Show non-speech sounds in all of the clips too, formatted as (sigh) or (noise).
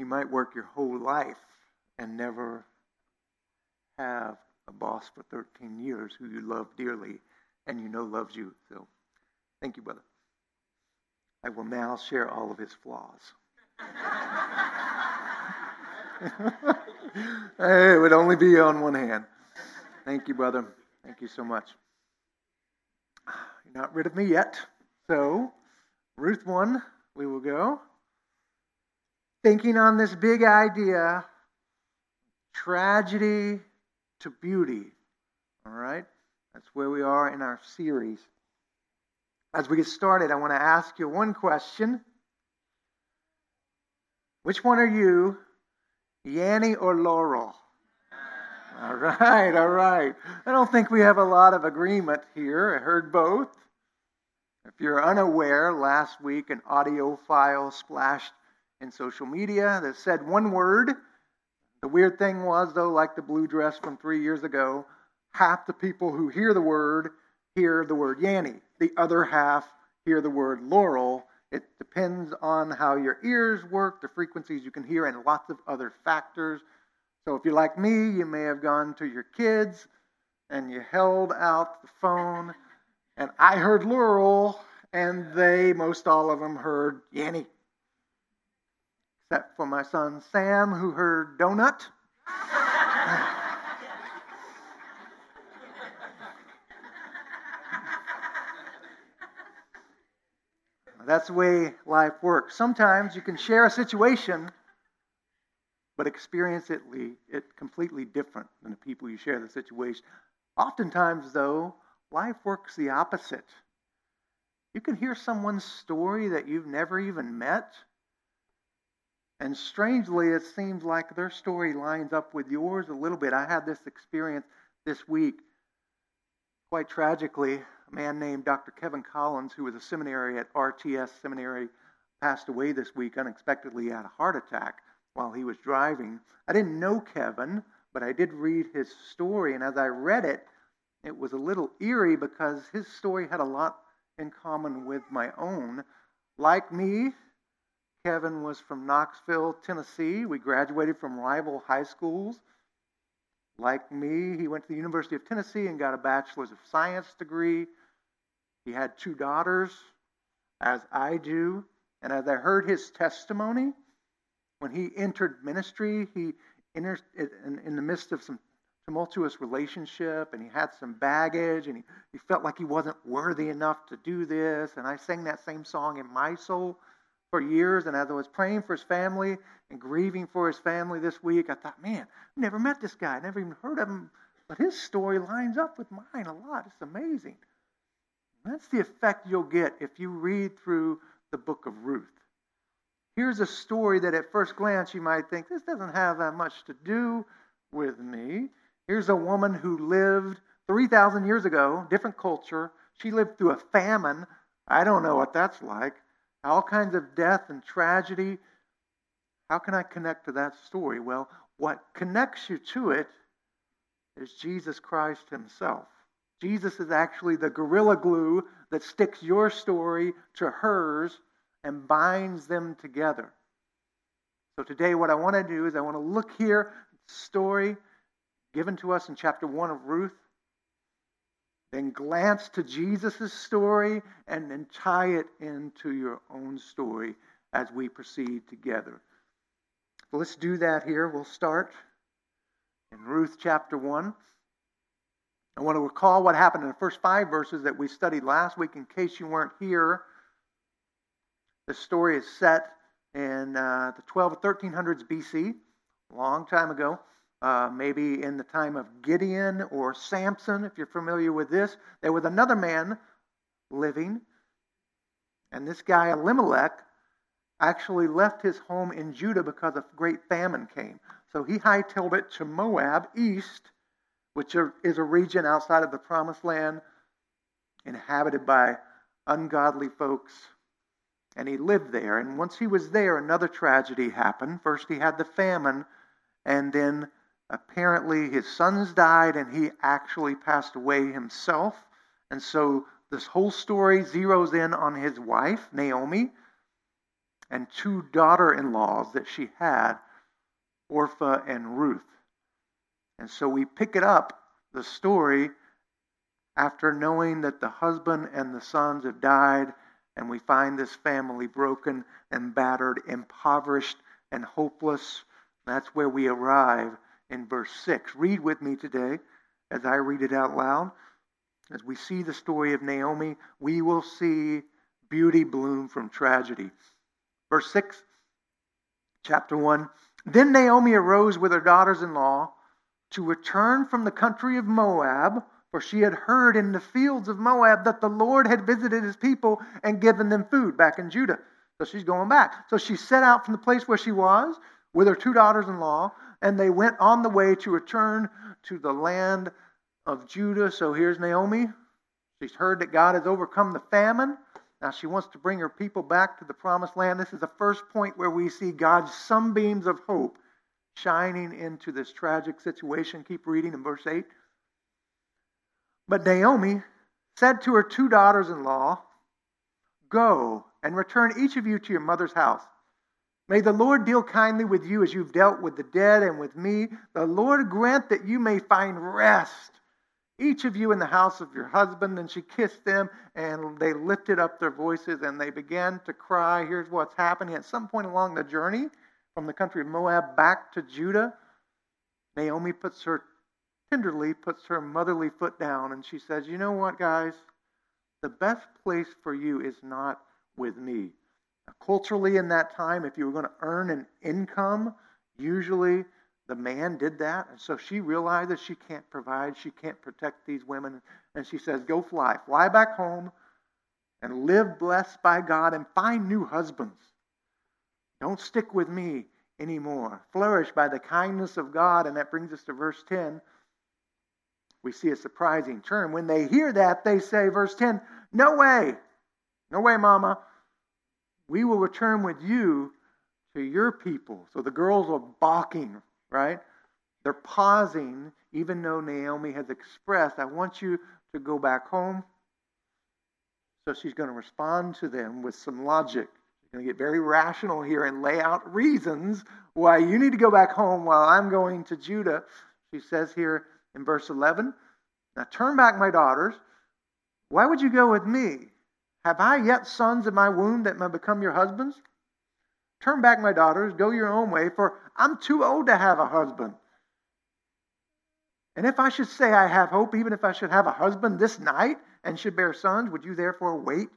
You might work your whole life and never have a boss for 13 years who you love dearly and you know loves you. So thank you, brother. I will now share all of his flaws. (laughs) it would only be on one hand. Thank you, brother. Thank you so much. You're not rid of me yet. So, Ruth 1, we will go. Thinking on this big idea tragedy to beauty. All right? That's where we are in our series. As we get started, I want to ask you one question. Which one are you, Yanny or Laurel? All right, all right. I don't think we have a lot of agreement here. I heard both. If you're unaware, last week an audio file splashed in social media that said one word. The weird thing was, though, like the blue dress from three years ago, half the people who hear the word hear the word Yanny. The other half hear the word Laurel. It depends on how your ears work, the frequencies you can hear, and lots of other factors. So if you're like me, you may have gone to your kids and you held out the phone, and I heard Laurel, and they, most all of them, heard Yanny. Except for my son Sam, who heard Donut. That's the way life works. Sometimes you can share a situation but experience it, it completely different than the people you share the situation. Oftentimes, though, life works the opposite. You can hear someone's story that you've never even met, and strangely, it seems like their story lines up with yours a little bit. I had this experience this week. Quite tragically, a man named Dr. Kevin Collins, who was a seminary at RTS Seminary, passed away this week unexpectedly had a heart attack while he was driving. I didn't know Kevin, but I did read his story, and as I read it, it was a little eerie because his story had a lot in common with my own. Like me, Kevin was from Knoxville, Tennessee. We graduated from rival high schools. Like me, he went to the University of Tennessee and got a Bachelor's of Science degree. He had two daughters, as I do. And as I heard his testimony, when he entered ministry, he entered in, the midst of some tumultuous relationship and he had some baggage and he, he felt like he wasn't worthy enough to do this. And I sang that same song in my soul for years. And as I was praying for his family and grieving for his family this week, I thought, man, I never met this guy. I never even heard of him. But his story lines up with mine a lot. It's amazing. that's the effect you'll get if you read through the book of Ruth. Here's a story that at first glance you might think, this doesn't have that much to do with me. Here's a woman who lived 3,000 years ago, different culture. She lived through a famine. I don't know what that's like. All kinds of death and tragedy. How can I connect to that story? Well, what connects you to it is Jesus Christ Himself. Jesus is actually the gorilla glue that sticks your story to hers and binds them together. So today, what I want to do is I want to look here story given to us in chapter 1 of Ruth, then glance to Jesus' story, and then tie it into your own story as we proceed together. Let's do that here. We'll start in Ruth chapter 1. I want to recall what happened in the first five verses that we studied last week in case you weren't here. The story is set in uh, the 12 or 1300s BC, a long time ago, uh, maybe in the time of Gideon or Samson, if you're familiar with this. There was another man living, and this guy, Elimelech, actually left his home in Judah because a great famine came. So he hightailed it to Moab, east, which is a region outside of the promised land, inhabited by ungodly folks and he lived there. And once he was there, another tragedy happened. First, he had the famine, and then apparently his sons died, and he actually passed away himself. And so this whole story zeroes in on his wife, Naomi. and two daughter in laws that she had, Orpah and Ruth. And so we pick it up, the story, after knowing that the husband and the sons have died, and we find this family broken and battered, impoverished and hopeless. That's where we arrive in verse 6. Read with me today as I read it out loud. As we see the story of Naomi, we will see beauty bloom from tragedy. Verse 6, chapter 1. Then Naomi arose with her daughters in law to return from the country of Moab, for she had heard in the fields of Moab that the Lord had visited his people and given them food back in Judah. So she's going back. So she set out from the place where she was with her two daughters in law, and they went on the way to return to the land of Judah. So here's Naomi. She's heard that God has overcome the famine. Now she wants to bring her people back to the promised land. This is the first point where we see God's sunbeams of hope shining into this tragic situation. Keep reading in verse 8. But Naomi said to her two daughters in law, Go and return each of you to your mother's house. May the Lord deal kindly with you as you've dealt with the dead and with me. The Lord grant that you may find rest each of you in the house of your husband. And she kissed them, and they lifted up their voices and they began to cry. Here's what's happening. At some point along the journey from the country of Moab back to Judah, Naomi puts her tenderly puts her motherly foot down and she says, You know what, guys? The best place for you is not with me. Culturally, in that time, if you were going to earn an income, usually the man did that. And so she realizes she can't provide, she can't protect these women. And she says, Go fly. Fly back home and live blessed by God and find new husbands. Don't stick with me anymore. Flourish by the kindness of God. And that brings us to verse 10. We see a surprising turn. When they hear that, they say, verse 10, No way. No way, Mama. We will return with you to your people. So the girls are balking right? They're pausing, even though Naomi has expressed, I want you to go back home. So she's going to respond to them with some logic. She's going to get very rational here and lay out reasons why you need to go back home while I'm going to Judah. She says here in verse 11, Now turn back, my daughters. Why would you go with me? Have I yet sons in my womb that may become your husbands? Turn back, my daughters, go your own way, for I'm too old to have a husband. And if I should say I have hope, even if I should have a husband this night and should bear sons, would you therefore wait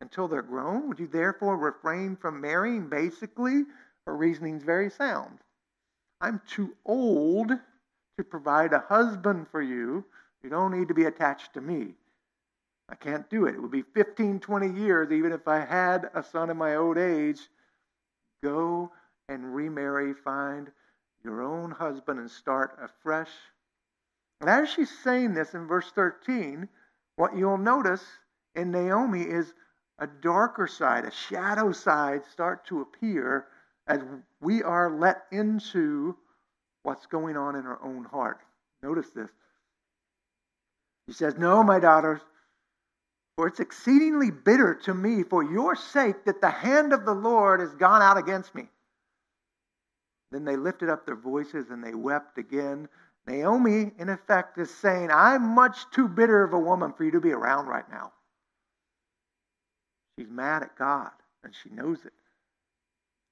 until they're grown? Would you therefore refrain from marrying? Basically, her reasoning's very sound. I'm too old to provide a husband for you. You don't need to be attached to me. I can't do it. It would be 15, 20 years, even if I had a son in my old age, Go and remarry, find your own husband, and start afresh. And as she's saying this in verse 13, what you'll notice in Naomi is a darker side, a shadow side start to appear as we are let into what's going on in her own heart. Notice this. She says, No, my daughters, for it's exceedingly bitter to me for your sake that the hand of the Lord has gone out against me. Then they lifted up their voices and they wept again. Naomi, in effect, is saying, I'm much too bitter of a woman for you to be around right now. She's mad at God, and she knows it.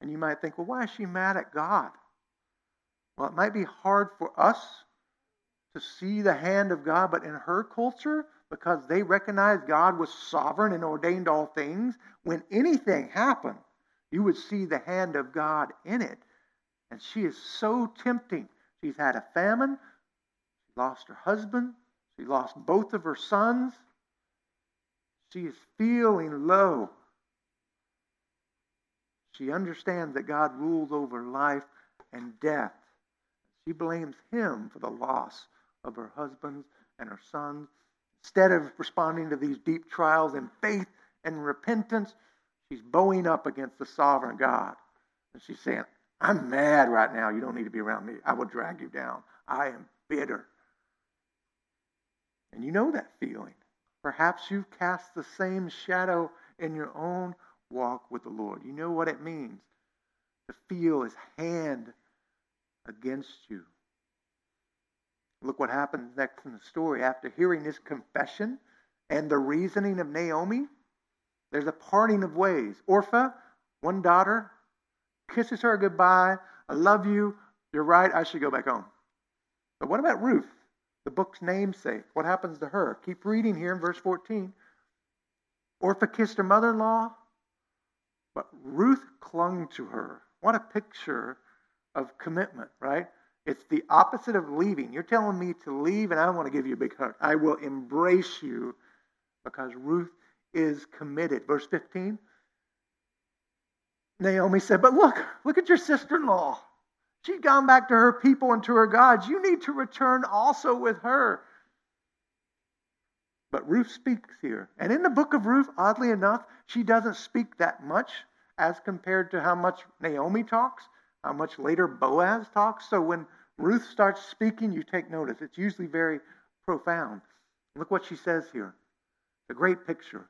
And you might think, well, why is she mad at God? Well, it might be hard for us to see the hand of God, but in her culture, because they recognized God was sovereign and ordained all things, when anything happened, you would see the hand of God in it. And she is so tempting. She's had a famine, she lost her husband, she lost both of her sons. She is feeling low. She understands that God rules over life and death. She blames him for the loss of her husbands and her sons Instead of responding to these deep trials in faith and repentance, she's bowing up against the sovereign God. And she's saying, I'm mad right now. You don't need to be around me. I will drag you down. I am bitter. And you know that feeling. Perhaps you've cast the same shadow in your own walk with the Lord. You know what it means to feel his hand against you. Look what happens next in the story. After hearing this confession and the reasoning of Naomi, there's a parting of ways. Orpah, one daughter, kisses her goodbye. I love you. You're right. I should go back home. But what about Ruth, the book's namesake? What happens to her? Keep reading here in verse 14. Orpah kissed her mother in law, but Ruth clung to her. What a picture of commitment, right? It's the opposite of leaving. You're telling me to leave, and I want to give you a big hug. I will embrace you because Ruth is committed. Verse 15 Naomi said, But look, look at your sister in law. She's gone back to her people and to her gods. You need to return also with her. But Ruth speaks here. And in the book of Ruth, oddly enough, she doesn't speak that much as compared to how much Naomi talks, how much later Boaz talks. So when Ruth starts speaking, you take notice. It's usually very profound. Look what she says here. A great picture.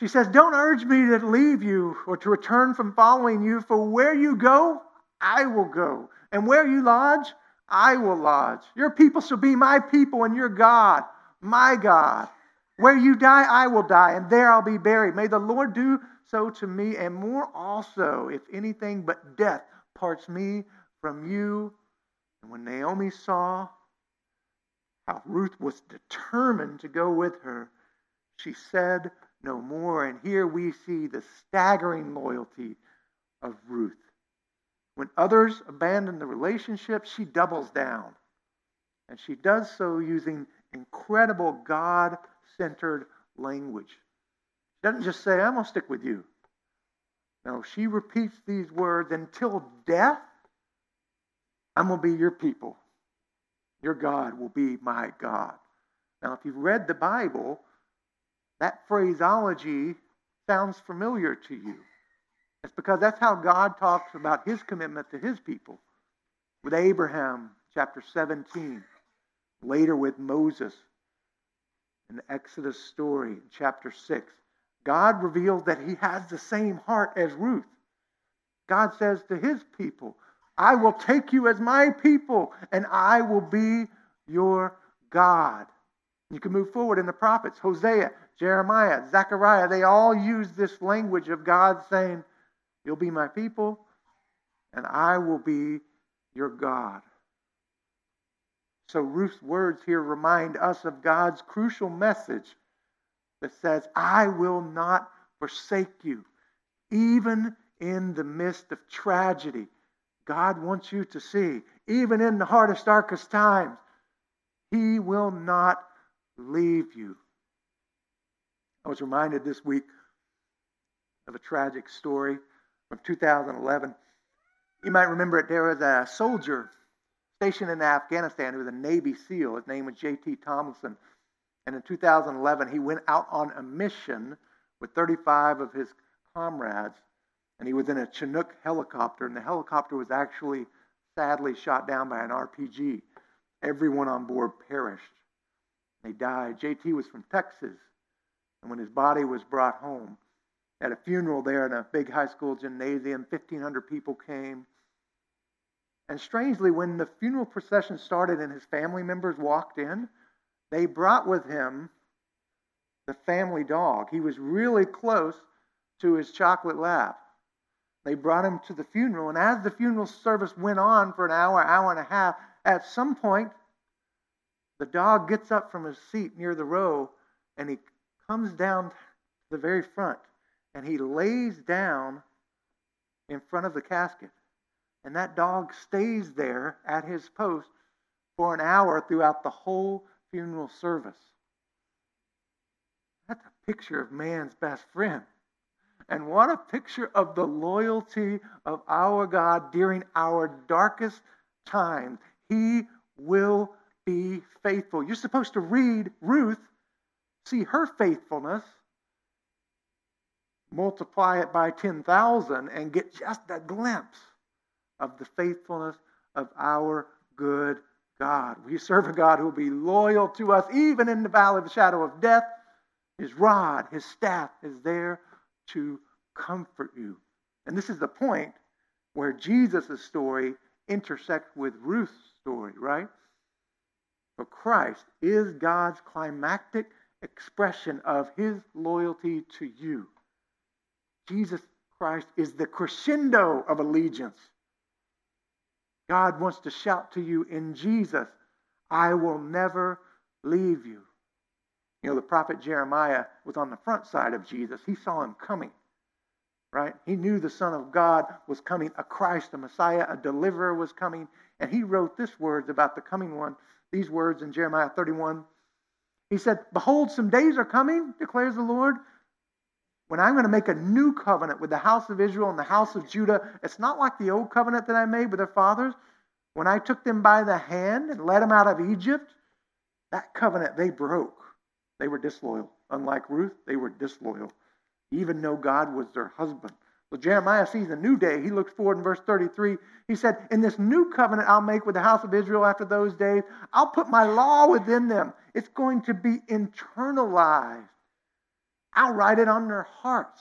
She says, Don't urge me to leave you or to return from following you, for where you go, I will go. And where you lodge, I will lodge. Your people shall be my people, and your God, my God. Where you die, I will die, and there I'll be buried. May the Lord do so to me, and more also, if anything but death parts me from you. And when Naomi saw how Ruth was determined to go with her, she said no more. And here we see the staggering loyalty of Ruth. When others abandon the relationship, she doubles down. And she does so using incredible God centered language. She doesn't just say, I'm going to stick with you. No, she repeats these words until death, I'm going to be your people. Your God will be my God. Now, if you've read the Bible, that phraseology sounds familiar to you. It's because that's how God talks about his commitment to his people. With Abraham, chapter 17, later with Moses, in the Exodus story, chapter 6. God reveals that he has the same heart as Ruth. God says to his people, I will take you as my people, and I will be your God. You can move forward in the prophets. Hosea, Jeremiah, Zechariah, they all use this language of God saying, You'll be my people, and I will be your God. So Ruth's words here remind us of God's crucial message that says, I will not forsake you. Even in the midst of tragedy, God wants you to see, even in the hardest, darkest times, He will not leave you. I was reminded this week of a tragic story from 2011. You might remember it. There was a soldier stationed in Afghanistan who was a Navy SEAL. His name was J.T. Tumilson. And in 2011, he went out on a mission with 35 of his comrades. And he was in a Chinook helicopter. And the helicopter was actually sadly shot down by an RPG. Everyone on board perished. They died. JT was from Texas. And when his body was brought home, at a funeral there in a big high school gymnasium, 1,500 people came. And strangely, when the funeral procession started and his family members walked in, they brought with him the family dog. He was really close to his chocolate lab. They brought him to the funeral, and as the funeral service went on for an hour, hour and a half, at some point, the dog gets up from his seat near the row and he comes down to the very front and he lays down in front of the casket. And that dog stays there at his post for an hour throughout the whole funeral service. That's a picture of man's best friend. And what a picture of the loyalty of our God during our darkest times. He will be faithful. You're supposed to read Ruth, see her faithfulness, multiply it by 10,000, and get just a glimpse of the faithfulness of our good God. We serve a God who will be loyal to us even in the valley of the shadow of death. His rod, his staff is there to comfort you. And this is the point where Jesus' story intersects with Ruth's story, right? For Christ is God's climactic expression of his loyalty to you. Jesus Christ is the crescendo of allegiance. God wants to shout to you in Jesus, I will never leave you. You know, the prophet Jeremiah was on the front side of Jesus. He saw him coming, right? He knew the Son of God was coming, a Christ, a Messiah, a deliverer was coming. And he wrote this words about the coming one, these words in Jeremiah 31. He said, Behold, some days are coming, declares the Lord, when I'm going to make a new covenant with the house of Israel and the house of Judah. It's not like the old covenant that I made with their fathers when I took them by the hand and led them out of Egypt. That covenant they broke. They were disloyal. Unlike Ruth, they were disloyal, even though God was their husband. So Jeremiah sees a new day. He looks forward in verse 33. He said, In this new covenant I'll make with the house of Israel after those days, I'll put my law within them. It's going to be internalized. I'll write it on their hearts.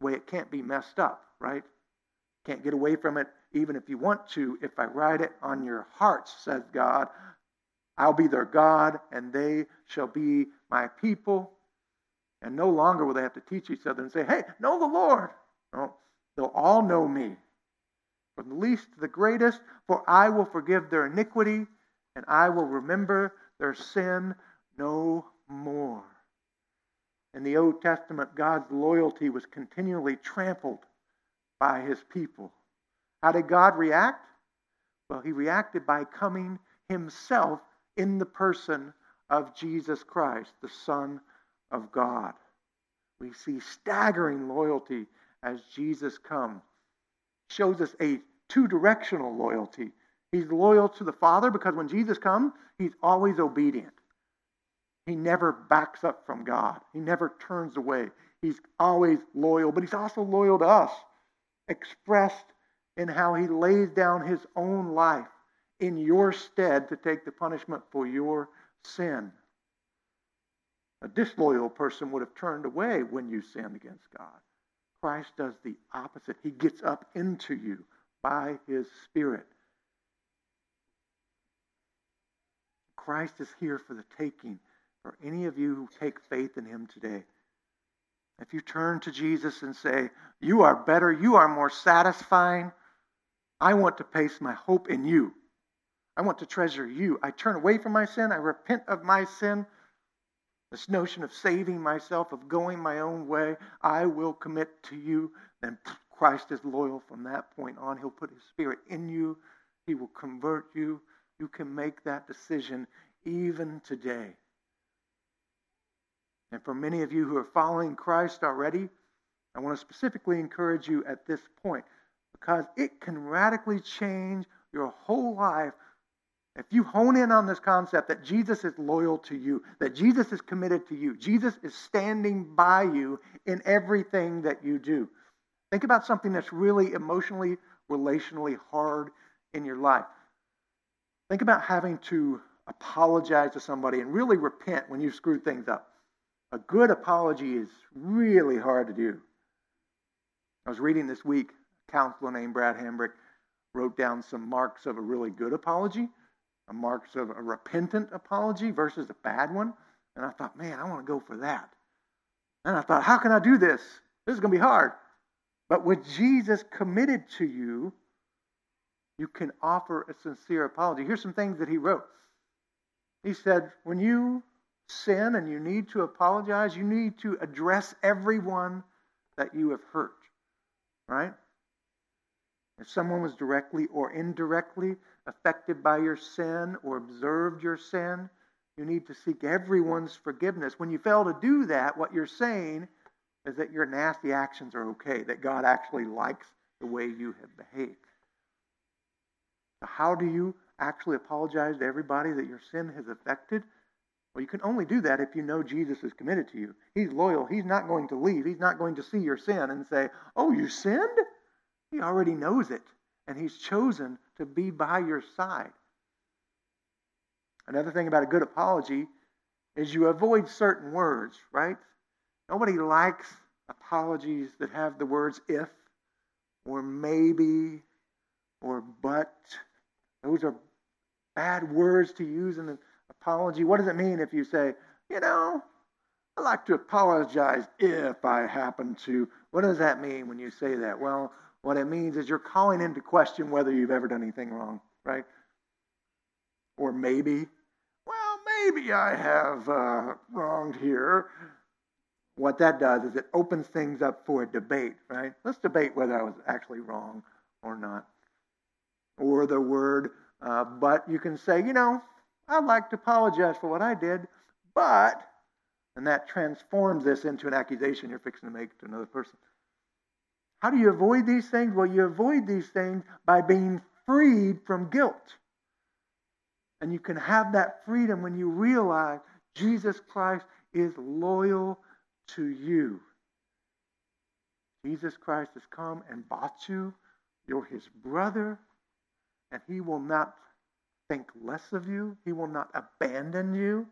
Way it can't be messed up, right? Can't get away from it even if you want to. If I write it on your hearts, says God, I'll be their God, and they shall be my people. And no longer will they have to teach each other and say, hey, know the Lord. No, they'll all know me. From the least to the greatest, for I will forgive their iniquity, and I will remember their sin no more. In the Old Testament, God's loyalty was continually trampled by his people. How did God react? Well, he reacted by coming himself in the person of Jesus Christ, the Son of God. We see staggering loyalty as Jesus comes. Shows us a two directional loyalty. He's loyal to the Father because when Jesus comes, he's always obedient. He never backs up from God, he never turns away. He's always loyal, but he's also loyal to us, expressed in how he lays down his own life in your stead to take the punishment for your sin. A disloyal person would have turned away when you sinned against God. Christ does the opposite. He gets up into you by his Spirit. Christ is here for the taking for any of you who take faith in him today. If you turn to Jesus and say, You are better, you are more satisfying, I want to place my hope in you. I want to treasure you. I turn away from my sin. I repent of my sin. This notion of saving myself, of going my own way, I will commit to you. Then Christ is loyal from that point on. He'll put his spirit in you, he will convert you. You can make that decision even today. And for many of you who are following Christ already, I want to specifically encourage you at this point because it can radically change your whole life if you hone in on this concept that Jesus is loyal to you, that Jesus is committed to you, Jesus is standing by you in everything that you do. Think about something that's really emotionally, relationally hard in your life. Think about having to apologize to somebody and really repent when you've screwed things up. A good apology is really hard to do. I was reading this week, a counselor named Brad Hambrick wrote down some marks of a really good apology a marks of a repentant apology versus a bad one. And I thought, man, I want to go for that. And I thought, how can I do this? This is going to be hard. But with Jesus committed to you, you can offer a sincere apology. Here's some things that he wrote. He said, when you sin and you need to apologize, you need to address everyone that you have hurt, right? If someone was directly or indirectly affected by your sin or observed your sin, you need to seek everyone's forgiveness. When you fail to do that, what you're saying is that your nasty actions are okay, that God actually likes the way you have behaved. How do you actually apologize to everybody that your sin has affected? Well, you can only do that if you know Jesus is committed to you. He's loyal. He's not going to leave. He's not going to see your sin and say, Oh, you sinned? He already knows it, and He's chosen to be by your side. Another thing about a good apology is you avoid certain words, right? Nobody likes apologies that have the words if or maybe or but. Those are bad words to use in an apology. What does it mean if you say, you know, I'd like to apologize if I happen to? What does that mean when you say that? Well, what it means is you're calling into question whether you've ever done anything wrong, right? Or maybe, well, maybe I have uh, wronged here. What that does is it opens things up for a debate, right? Let's debate whether I was actually wrong or not. Or the word, uh, but you can say, you know, I'd like to apologize for what I did, but, and that transforms this into an accusation you're fixing to make to another person. How do you avoid these things? Well, you avoid these things by being freed from guilt. And you can have that freedom when you realize Jesus Christ is loyal to you. Jesus Christ has come and bought you. You're his brother, and he will not think less of you. He will not abandon you.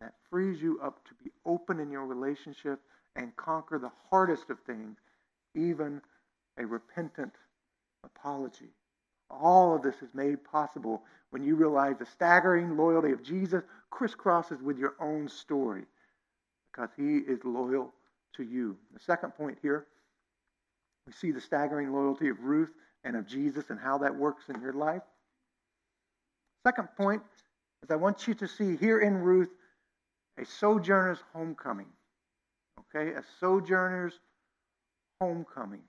That frees you up to be open in your relationship and conquer the hardest of things, even a repentant apology. All of this is made possible when you realize the staggering loyalty of Jesus crisscrosses with your own story because he is loyal to you. The second point here, we see the staggering loyalty of Ruth and of Jesus and how that works in your life. Second point is I want you to see here in Ruth a sojourner's homecoming. Okay, a sojourner's homecoming.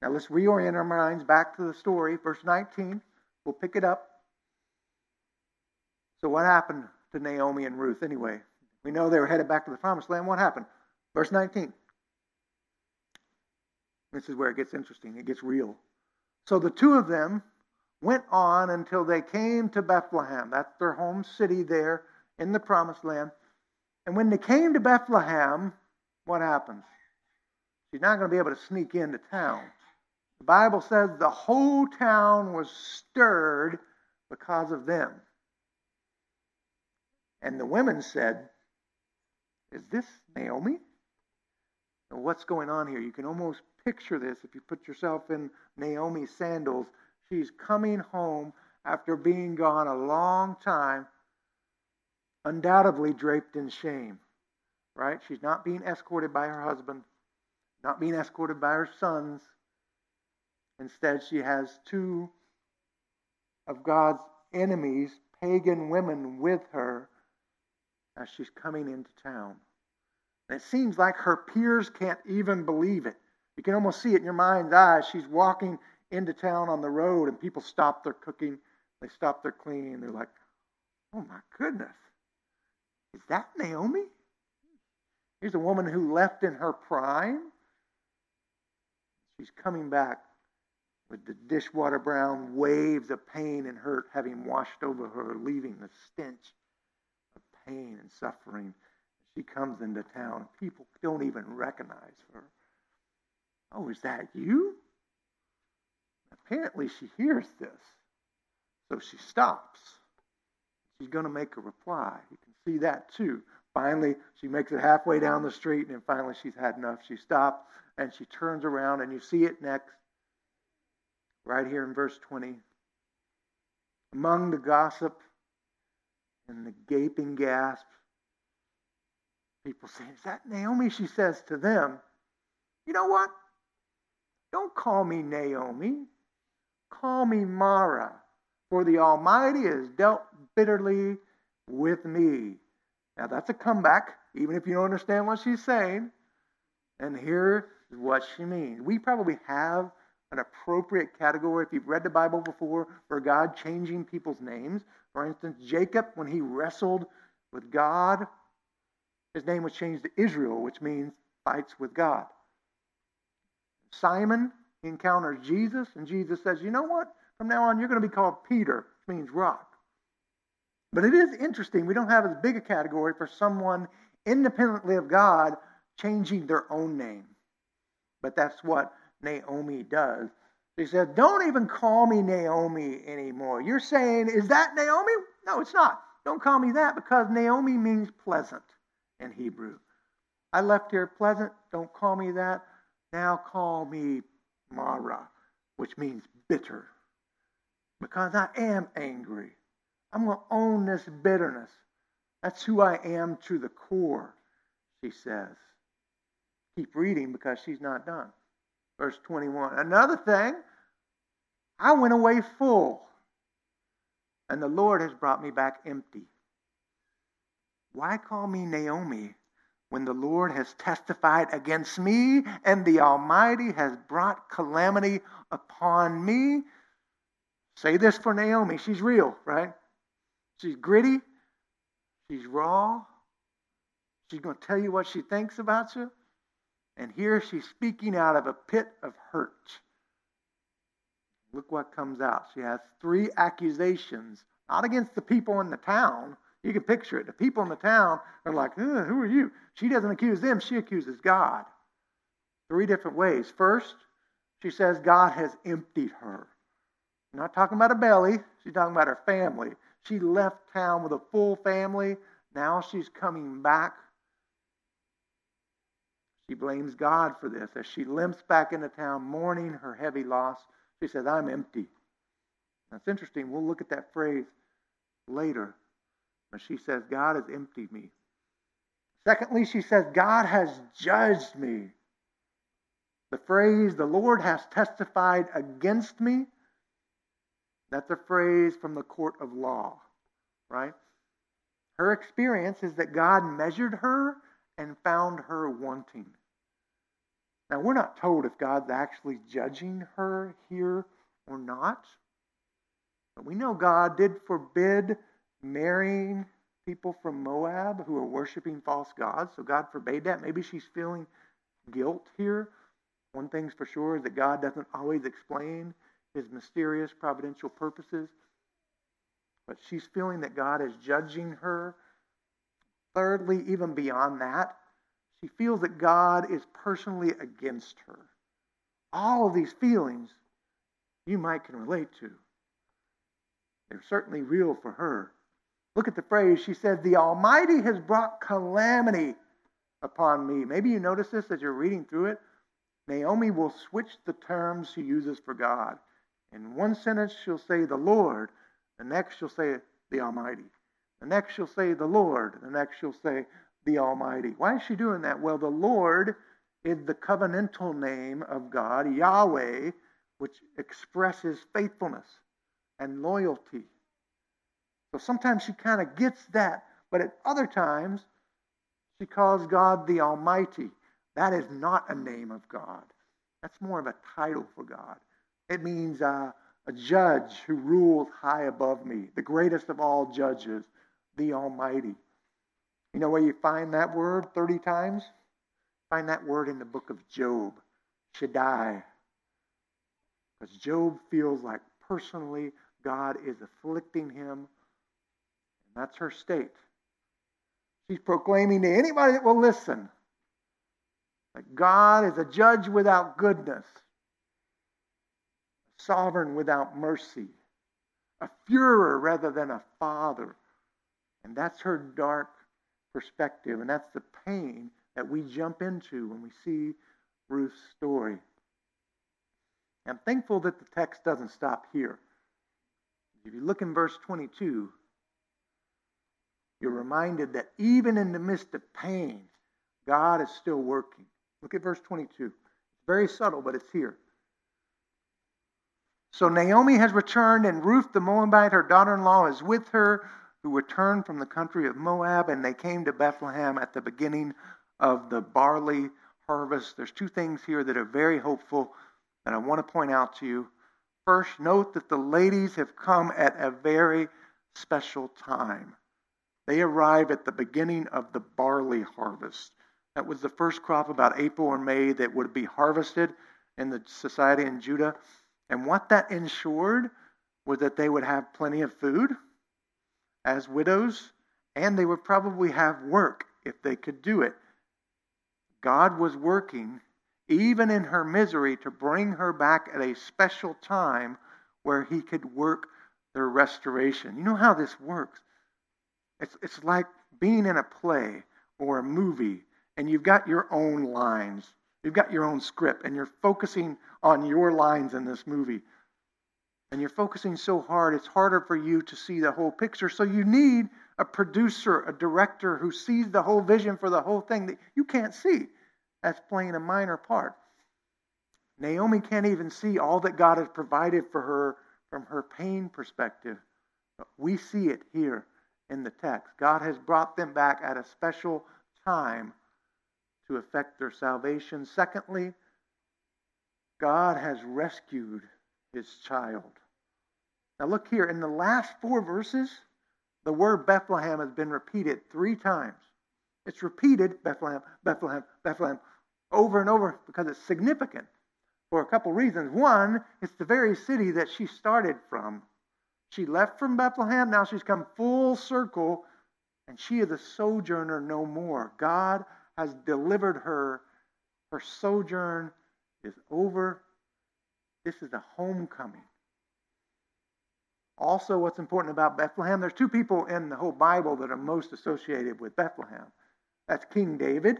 Now let's reorient our minds back to the story, verse 19. We'll pick it up. So, what happened to Naomi and Ruth anyway? We know they were headed back to the promised land. What happened? Verse 19. This is where it gets interesting, it gets real. So the two of them went on until they came to Bethlehem. That's their home city there in the promised land. And when they came to Bethlehem, what happens? She's not going to be able to sneak into town. The Bible says the whole town was stirred because of them. And the women said, is this Naomi? What's going on here? You can almost picture this if you put yourself in Naomi's sandals. She's coming home after being gone a long time, undoubtedly draped in shame. Right? She's not being escorted by her husband, not being escorted by her sons. Instead, she has two of God's enemies, pagan women, with her as she's coming into town. And it seems like her peers can't even believe it. You can almost see it in your mind's eye. She's walking into town on the road, and people stop their cooking, they stop their cleaning. They're like, oh my goodness, is that Naomi? Here's a woman who left in her prime. She's coming back with the dishwater brown waves of pain and hurt having washed over her, leaving the stench of pain and suffering. She comes into town. And people don't even recognize her. Oh, is that you? Apparently, she hears this. So she stops. She's going to make a reply. You can see that too. Finally, she makes it halfway down the street, and then finally, she's had enough. She stops and she turns around, and you see it next, right here in verse 20. Among the gossip and the gaping gasp. People say, Is that Naomi? She says to them, You know what? Don't call me Naomi. Call me Mara, for the Almighty has dealt bitterly with me. Now that's a comeback, even if you don't understand what she's saying. And here is what she means. We probably have an appropriate category, if you've read the Bible before, for God changing people's names. For instance, Jacob, when he wrestled with God, his name was changed to Israel, which means fights with God. Simon encounters Jesus, and Jesus says, You know what? From now on, you're going to be called Peter, which means rock. But it is interesting, we don't have as big a category for someone independently of God changing their own name. But that's what Naomi does. She said, Don't even call me Naomi anymore. You're saying, Is that Naomi? No, it's not. Don't call me that because Naomi means pleasant in Hebrew. I left here pleasant don't call me that. Now call me Mara, which means bitter. Because I am angry. I'm going to own this bitterness. That's who I am to the core, she says. Keep reading because she's not done. Verse 21. Another thing, I went away full, and the Lord has brought me back empty. Why call me Naomi when the Lord has testified against me and the Almighty has brought calamity upon me? Say this for Naomi. She's real, right? She's gritty. She's raw. She's going to tell you what she thinks about you. And here she's speaking out of a pit of hurt. Look what comes out. She has three accusations, not against the people in the town, you can picture it. The people in the town are like, who are you? She doesn't accuse them, she accuses God. Three different ways. First, she says God has emptied her. not talking about a belly, she's talking about her family. She left town with a full family. Now she's coming back. She blames God for this. As she limps back into town, mourning her heavy loss, she says, I'm empty. That's interesting. We'll look at that phrase later. She says, God has emptied me. Secondly, she says, God has judged me. The phrase, the Lord has testified against me, that's a phrase from the court of law, right? Her experience is that God measured her and found her wanting. Now, we're not told if God's actually judging her here or not, but we know God did forbid marrying people from Moab who are worshiping false gods. So God forbade that. Maybe she's feeling guilt here. One thing's for sure is that God doesn't always explain his mysterious providential purposes. But she's feeling that God is judging her. Thirdly, even beyond that, she feels that God is personally against her. All of these feelings you might can relate to. They're certainly real for her. Look at the phrase. She said, The Almighty has brought calamity upon me. Maybe you notice this as you're reading through it. Naomi will switch the terms she uses for God. In one sentence, she'll say, The Lord. The next, she'll say, The Almighty. The next, she'll say, The Lord. The next, she'll say, The Almighty. Why is she doing that? Well, the Lord is the covenantal name of God, Yahweh, which expresses faithfulness and loyalty so sometimes she kind of gets that, but at other times she calls God the Almighty. That is not a name of God. That's more of a title for God. It means uh, a judge who rules high above me, the greatest of all judges, the Almighty. You know where you find that word 30 times? Find that word in the book of Job, Shaddai. Because Job feels like personally God is afflicting him that's her state. She's proclaiming to anybody that will listen that God is a judge without goodness, a sovereign without mercy, a Führer rather than a father. And that's her dark perspective, and that's the pain that we jump into when we see Ruth's story. I'm thankful that the text doesn't stop here. If you look in verse 22, you're reminded that even in the midst of pain, God is still working. Look at verse 22. It's very subtle, but it's here. So Naomi has returned, and Ruth the Moabite, her daughter in law, is with her, who returned from the country of Moab, and they came to Bethlehem at the beginning of the barley harvest. There's two things here that are very hopeful that I want to point out to you. First, note that the ladies have come at a very special time. They arrive at the beginning of the barley harvest. That was the first crop about April or May that would be harvested in the society in Judah. And what that ensured was that they would have plenty of food as widows, and they would probably have work if they could do it. God was working, even in her misery, to bring her back at a special time where He could work their restoration. You know how this works? It's, it's like being in a play or a movie, and you've got your own lines. You've got your own script, and you're focusing on your lines in this movie. And you're focusing so hard, it's harder for you to see the whole picture. So you need a producer, a director who sees the whole vision for the whole thing that you can't see. That's playing a minor part. Naomi can't even see all that God has provided for her from her pain perspective. But we see it here in the text. God has brought them back at a special time to effect their salvation. Secondly, God has rescued his child. Now, look here, in the last four verses, the word Bethlehem has been repeated three times. It's repeated Bethlehem, Bethlehem, Bethlehem over and over because it's significant for a couple reasons. One, it's the very city that she started from. She left from Bethlehem, now she's come full circle, and she is a sojourner no more. God has delivered her. Her sojourn is over. This is a homecoming. Also, what's important about Bethlehem, there's two people in the whole Bible that are most associated with Bethlehem. That's King David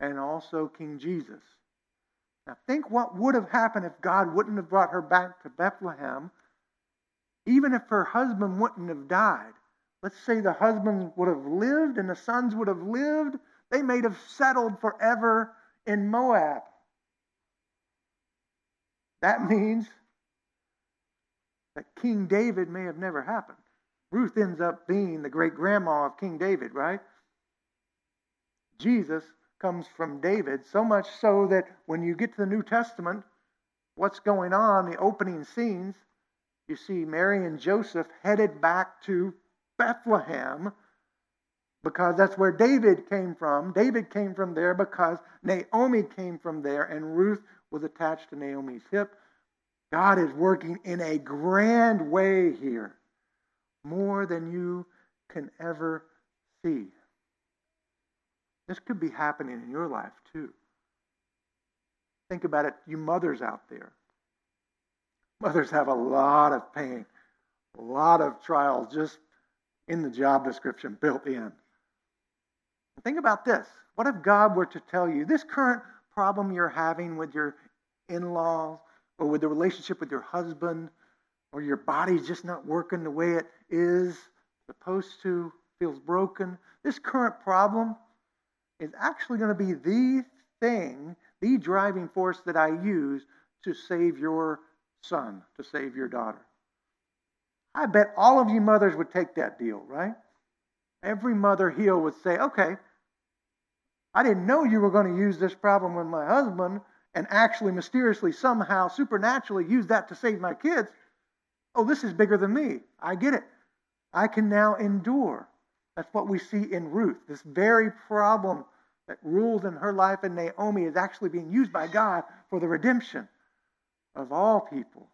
and also King Jesus. Now, think what would have happened if God wouldn't have brought her back to Bethlehem, even if her husband wouldn't have died. Let's say the husband would have lived and the sons would have lived, they may have settled forever in Moab. That (laughs) means that King David may have never happened. Ruth ends up being the great grandma of King David, right? Jesus comes from David, so much so that when you get to the New Testament, what's going on, the opening scenes, you see Mary and Joseph headed back to Bethlehem because that's where David came from. David came from there because Naomi came from there, and Ruth was attached to Naomi's hip. God is working in a grand way here, more than you can ever see. This could be happening in your life too. Think about it, you mothers out there. Mothers have a lot of pain, a lot of trials just in the job description built in. Think about this. What if God were to tell you this current problem you're having with your in laws or with the relationship with your husband or your body's just not working the way it is supposed to, feels broken? This current problem, is actually going to be the thing, the driving force that I use to save your son, to save your daughter. I bet all of you mothers would take that deal, right? Every mother here would say, okay, I didn't know you were going to use this problem with my husband and actually mysteriously, somehow, supernaturally use that to save my kids. Oh, this is bigger than me. I get it. I can now endure. That's what we see in Ruth. This very problem that rules in her life and Naomi is actually being used by God for the redemption of all people.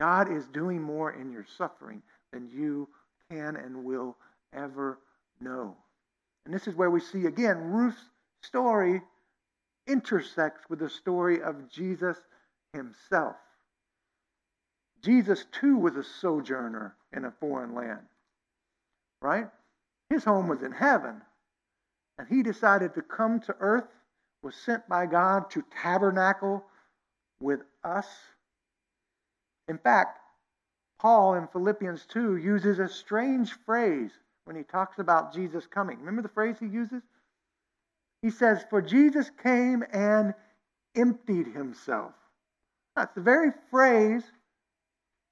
God is doing more in your suffering than you can and will ever know. And this is where we see again Ruth's story intersects with the story of Jesus himself. Jesus too was a sojourner in a foreign land right? His home was in heaven. And he decided to come to earth, was sent by God to tabernacle with us. In fact, Paul in Philippians 2 uses a strange phrase when he talks about Jesus coming. Remember the phrase he uses? He says, For Jesus came and emptied himself. That's the very phrase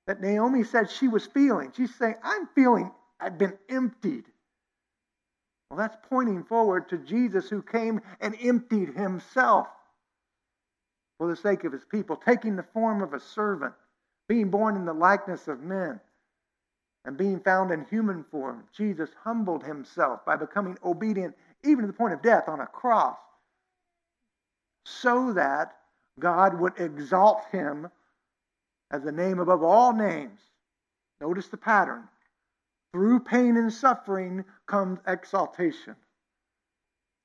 that Naomi said she was feeling. She's saying, I'm feeling I've been emptied. Well, that's pointing forward to Jesus who came and emptied himself for the sake of his people, taking the form of a servant, being born in the likeness of men, and being found in human form. Jesus humbled himself by becoming obedient even to the point of death on a cross, so that God would exalt him as the name above all names. Notice the pattern through pain and suffering comes exaltation.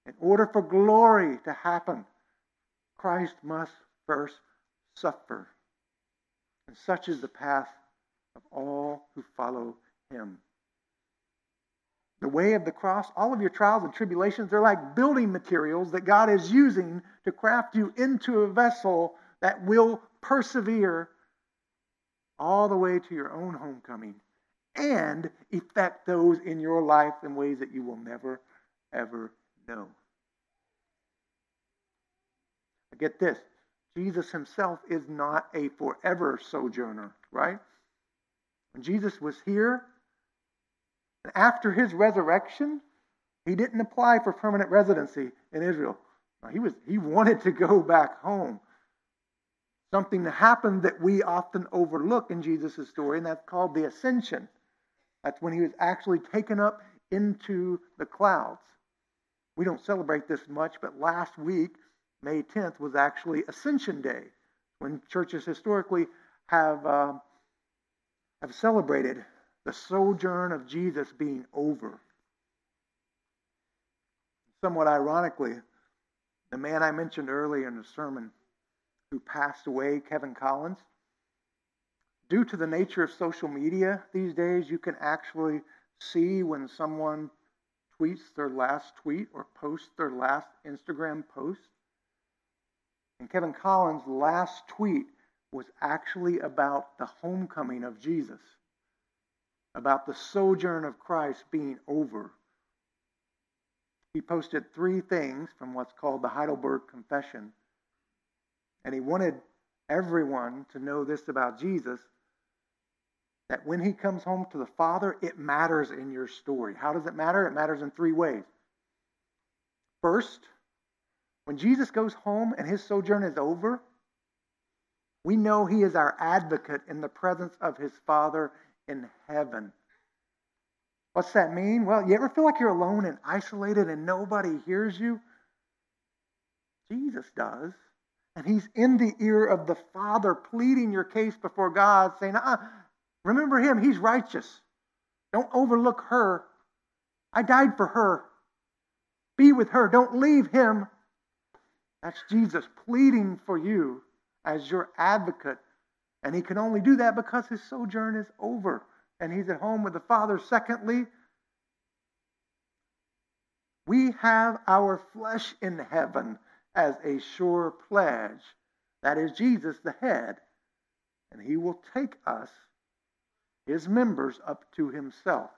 In order for glory to happen, Christ must first suffer. And such is the path of all who follow him. the way of the cross, all of your trials and tribulations, they're like building materials that God is using to craft you into a vessel that will persevere all the way to your own homecoming and effect those in your life in ways that you will never, ever know. I get this Jesus himself is not a forever sojourner, right? When Jesus was here, after his resurrection, he didn't apply for permanent residency in Israel. He, was, he wanted to go back home. Something happened that we often overlook in Jesus' story, and that's called the ascension. That's when he was actually taken up into the clouds. We don't celebrate this much, but last week, May 10th, was actually Ascension Day, when churches historically have, uh, have celebrated the sojourn of Jesus being over. Somewhat ironically, the man I mentioned earlier in the sermon who passed away, Kevin Collins, due to the nature of social media these days, you can actually see when someone tweets their last tweet or posts their last Instagram post. And Kevin Collins' last tweet was actually about the homecoming of Jesus about the sojourn of Christ being over. He posted three things from what's called the Heidelberg Confession. And he wanted everyone to know this about Jesus that when he comes home to the Father, it matters in your story. How does it matter? It matters in three ways. First, when Jesus goes home and his sojourn is over, we know he is our advocate in the presence of his Father in heaven. What's that mean? Well, you ever feel like you're alone and isolated and nobody hears you? Jesus does. And he's in the ear of the Father, pleading your case before God, saying, uh, Remember him, he's righteous. Don't overlook her. I died for her. Be with her. Don't leave him. That's Jesus pleading for you as your advocate and he can only do that because his sojourn is over and he's at home with the Father. Secondly, we have our flesh in heaven as a sure pledge. That is Jesus, the head. And he will take us, his members, up to himself.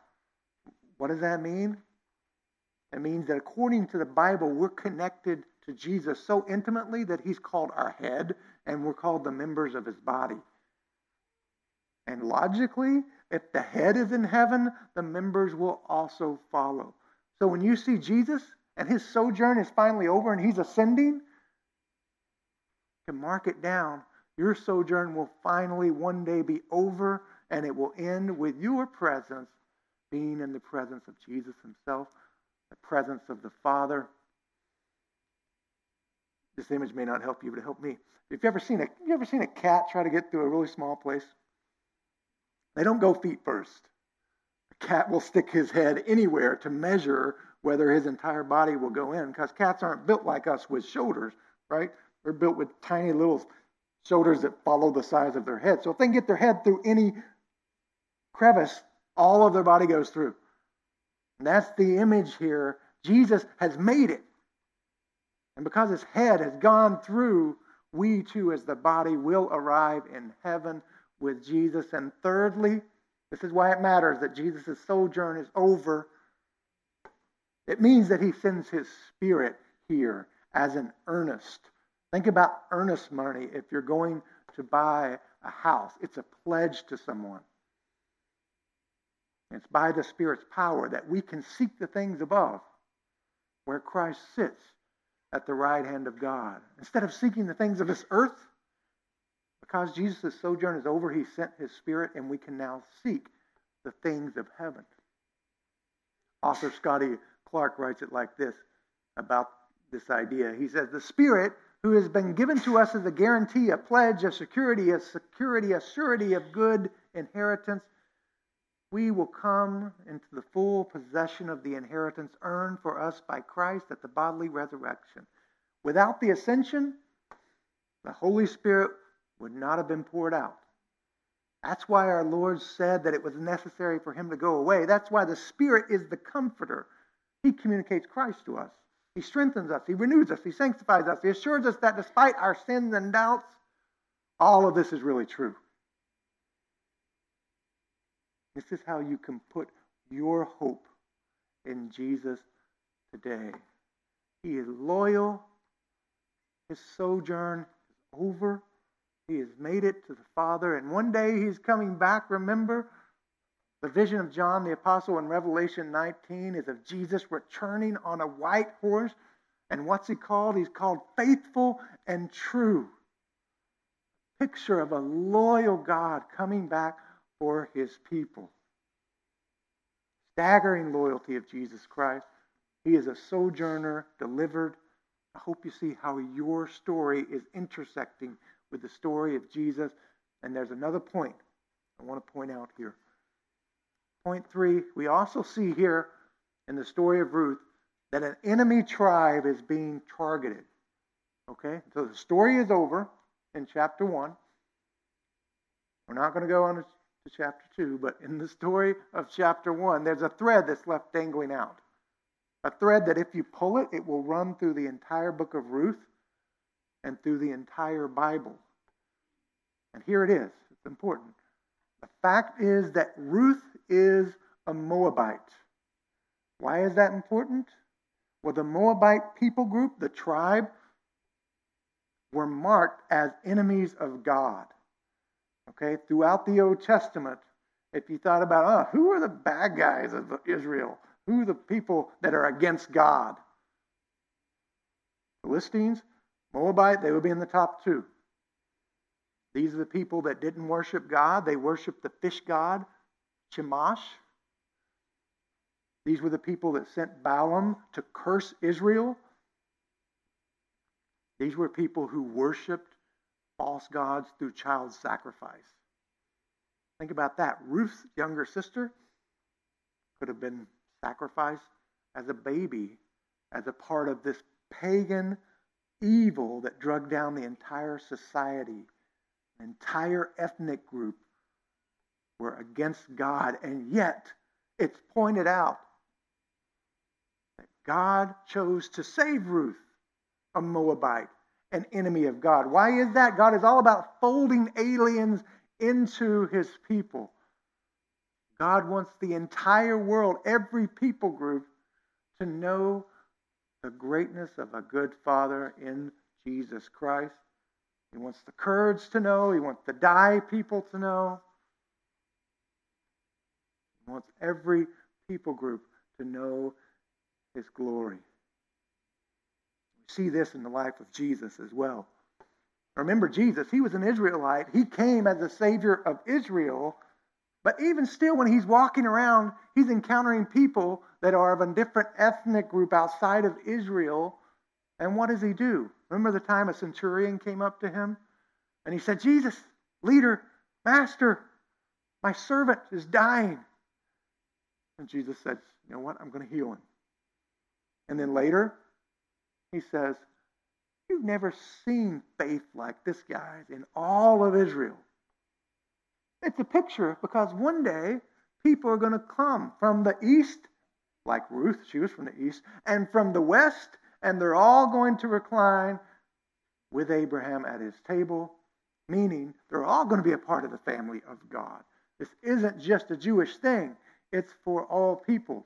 What does that mean? It means that according to the Bible, we're connected to Jesus so intimately that he's called our head and we're called the members of his body. And logically, if the head is in heaven, the members will also follow. So when you see Jesus and his sojourn is finally over and he's ascending, to mark it down, your sojourn will finally one day be over and it will end with your presence being in the presence of Jesus himself, the presence of the Father. This image may not help you, but it helped me. If you ever seen a you ever seen a cat try to get through a really small place? They don't go feet first. A cat will stick his head anywhere to measure whether his entire body will go in because cats aren't built like us with shoulders, right? They're built with tiny little shoulders that follow the size of their head. So if they can get their head through any crevice, all of their body goes through. And that's the image here. Jesus has made it. And because his head has gone through, we too, as the body, will arrive in heaven with Jesus. And thirdly, this is why it matters that Jesus' sojourn is over. It means that he sends his spirit here as an earnest. Think about earnest money if you're going to buy a house, it's a pledge to someone. It's by the Spirit's power that we can seek the things above, where Christ sits at the right hand of God. Instead of seeking the things of this earth, because Jesus' sojourn is over, he sent his spirit, and we can now seek the things of heaven. Author Scotty Clark writes it like this about this idea. He says, The Spirit, who has been given to us as a guarantee, a pledge, a security, a security, a surety of good inheritance, we will come into the full possession of the inheritance earned for us by Christ at the bodily resurrection. Without the ascension, the Holy Spirit would not have been poured out. That's why our Lord said that it was necessary for him to go away. That's why the Spirit is the comforter. He communicates Christ to us. He strengthens us. He renews us. He sanctifies us. He assures us that despite our sins and doubts, all of this is really true. This is how you can put your hope in Jesus today. He is loyal. His sojourn is over. He has made it to the Father. And one day he's coming back. Remember, the vision of John the Apostle in Revelation 19 is of Jesus returning on a white horse. And what's he called? He's called faithful and true. Picture of a loyal God coming back for his people. Staggering loyalty of Jesus Christ. He is a sojourner delivered. I hope you see how your story is intersecting with the story of Jesus. And there's another point I want to point out here. Point three, we also see here in the story of Ruth that an enemy tribe is being targeted. Okay? So the story is over in chapter 1. We're not going to go on chapter 2, but in the story of chapter 1, there's a thread that's left dangling out. A thread that if you pull it, it will run through the entire book of Ruth and through the entire Bible. And here it is. It's important. The fact is that Ruth is a Moabite. Why is that important? Well, the Moabite people group, the tribe, were marked as enemies of God. Okay, throughout the Old Testament, if you thought about, oh, who are the bad guys of Israel? Who are the people that are against God? Philistines, Moabite, they would be in the top two. These are the people that didn't worship God. They worshiped the fish god, Chemosh. These were the people that sent Balaam to curse Israel. These were people who worshiped false gods through child sacrifice. Think about that. Ruth's younger sister could have been sacrificed as a baby, as a part of this pagan evil that drug down the entire society. An entire ethnic group were against God, and yet it's pointed out that God chose to save Ruth, a Moabite, an enemy of God. Why is that? God is all about folding aliens into his people. God wants the entire world, every people group, to know the greatness of a good Father in Jesus Christ. He wants the Kurds to know, he wants the Dai people to know. He wants every people group to know his glory see this in the life of Jesus as well. Remember, Jesus, he was an Israelite. He came as the Savior of Israel. But even still, when he's walking around, he's encountering people that are of a different ethnic group outside of Israel. And what does he do? Remember the time a centurion came up to him and he said, Jesus, leader, master, my servant is dying. And Jesus said, You know what? I'm going to heal him. And then later, he says, You've never seen faith like this, guys, in all of Israel. It's a picture because one day people are going to come from the east, like Ruth, she was from the east, and from the west, and they're all going to recline with Abraham at his table, meaning they're all going to be a part of the family of God. This isn't just a Jewish thing, it's for all people.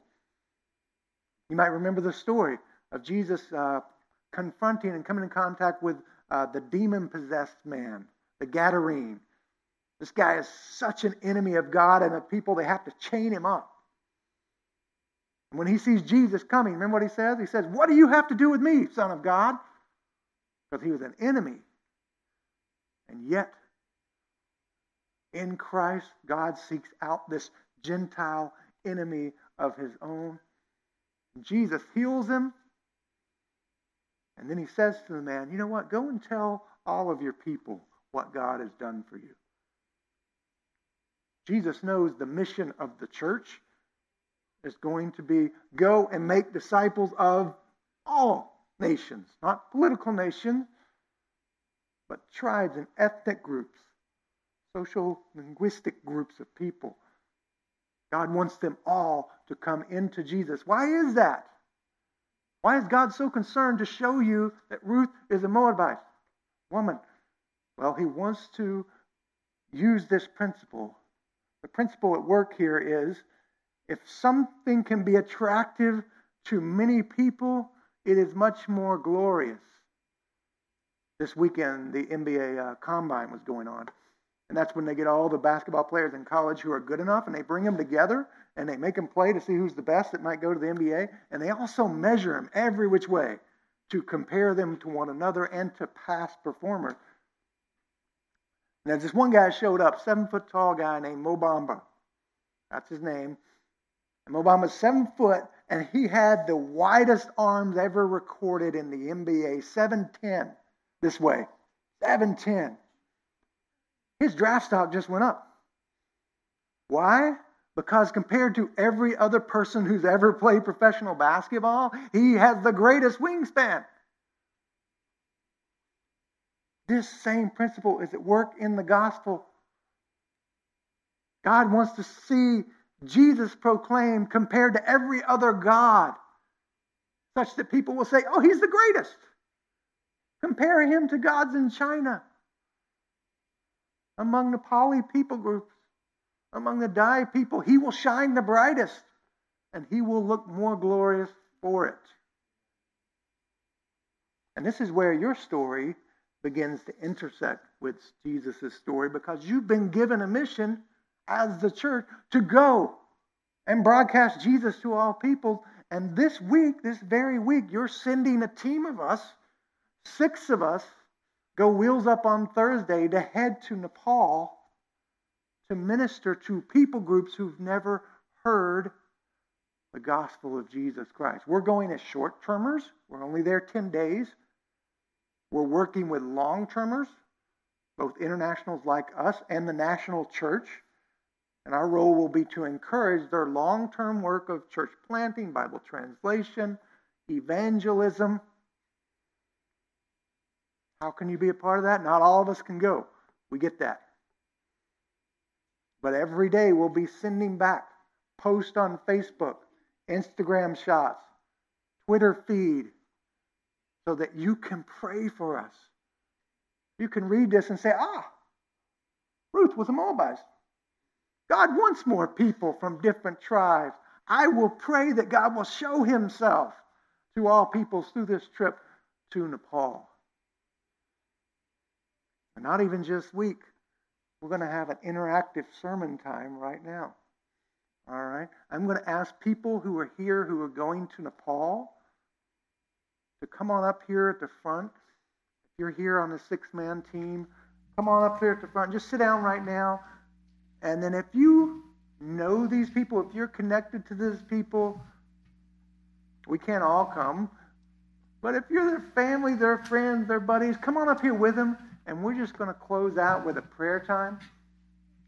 You might remember the story of Jesus uh, confronting and coming in contact with uh, the demon possessed man, the Gadarene. This guy is such an enemy of God and the people, they have to chain him up. And when he sees Jesus coming, remember what he says? He says, What do you have to do with me, Son of God? Because he was an enemy. And yet, in Christ, God seeks out this Gentile enemy of his own. Jesus heals him and then he says to the man, You know what? Go and tell all of your people what God has done for you. Jesus knows the mission of the church is going to be go and make disciples of all nations, not political nations, but tribes and ethnic groups, social linguistic groups of people. God wants them all to come into Jesus. Why is that? Why is God so concerned to show you that Ruth is a Moabite woman? Well, he wants to use this principle. The principle at work here is if something can be attractive to many people, it is much more glorious. This weekend, the NBA uh, combine was going on. And that's when they get all the basketball players in college who are good enough and they bring them together and they make them play to see who's the best that might go to the NBA. And they also measure them every which way to compare them to one another and to past performers. Now, this one guy showed up, seven foot tall guy named Mo Bamba. That's his name. And Mo Bamba's seven foot, and he had the widest arms ever recorded in the NBA, 7'10 this way. 7'10. His draft stock just went up. Why? Because compared to every other person who's ever played professional basketball, he has the greatest wingspan. This same principle is at work in the gospel. God wants to see Jesus proclaimed compared to every other God, such that people will say, Oh, he's the greatest. Compare him to gods in China, among the Pali people groups, among the Dai people. He will shine the brightest, and he will look more glorious for it. And this is where your story begins to intersect with Jesus' story because you've been given a mission as the church to go and broadcast Jesus to all people. And this week, this very week, you're sending a team of us, six of us, go wheels up on Thursday to head to Nepal to minister to people groups who've never heard the gospel of Jesus Christ. We're going as short termers, we're only there 10 days. We're working with long termers, both internationals like us and the national church. And our role will be to encourage their long term work of church planting, Bible translation, evangelism. How can you be a part of that? Not all of us can go. We get that. But every day we'll be sending back posts on Facebook, Instagram shots, Twitter feed, so that you can pray for us. You can read this and say, ah, Ruth was a Moabite. God wants more people from different tribes. I will pray that God will show himself to all peoples through this trip to Nepal. And not even just week. We're going to have an interactive sermon time right now. All right? I'm going to ask people who are here who are going to Nepal to come on up here at the front. If you're here on the six man team, come on up here at the front. Just sit down right now. And then if you know these people, if you're connected to these people, we can't all come. But if you're their family, their friends, their buddies, come on up here with them, and we're just going to close out with a prayer time.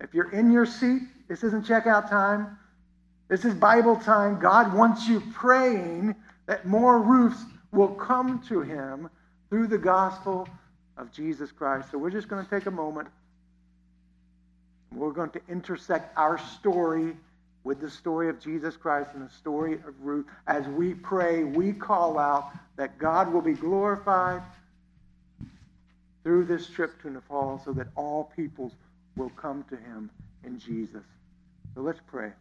If you're in your seat, this isn't checkout time. This is Bible time. God wants you praying that more roofs will come to him through the gospel of Jesus Christ. So we're just going to take a moment. We're going to intersect our story with the story of Jesus Christ and the story of Ruth. As we pray, we call out that God will be glorified through this trip to Nepal so that all peoples will come to him in Jesus. So let's pray.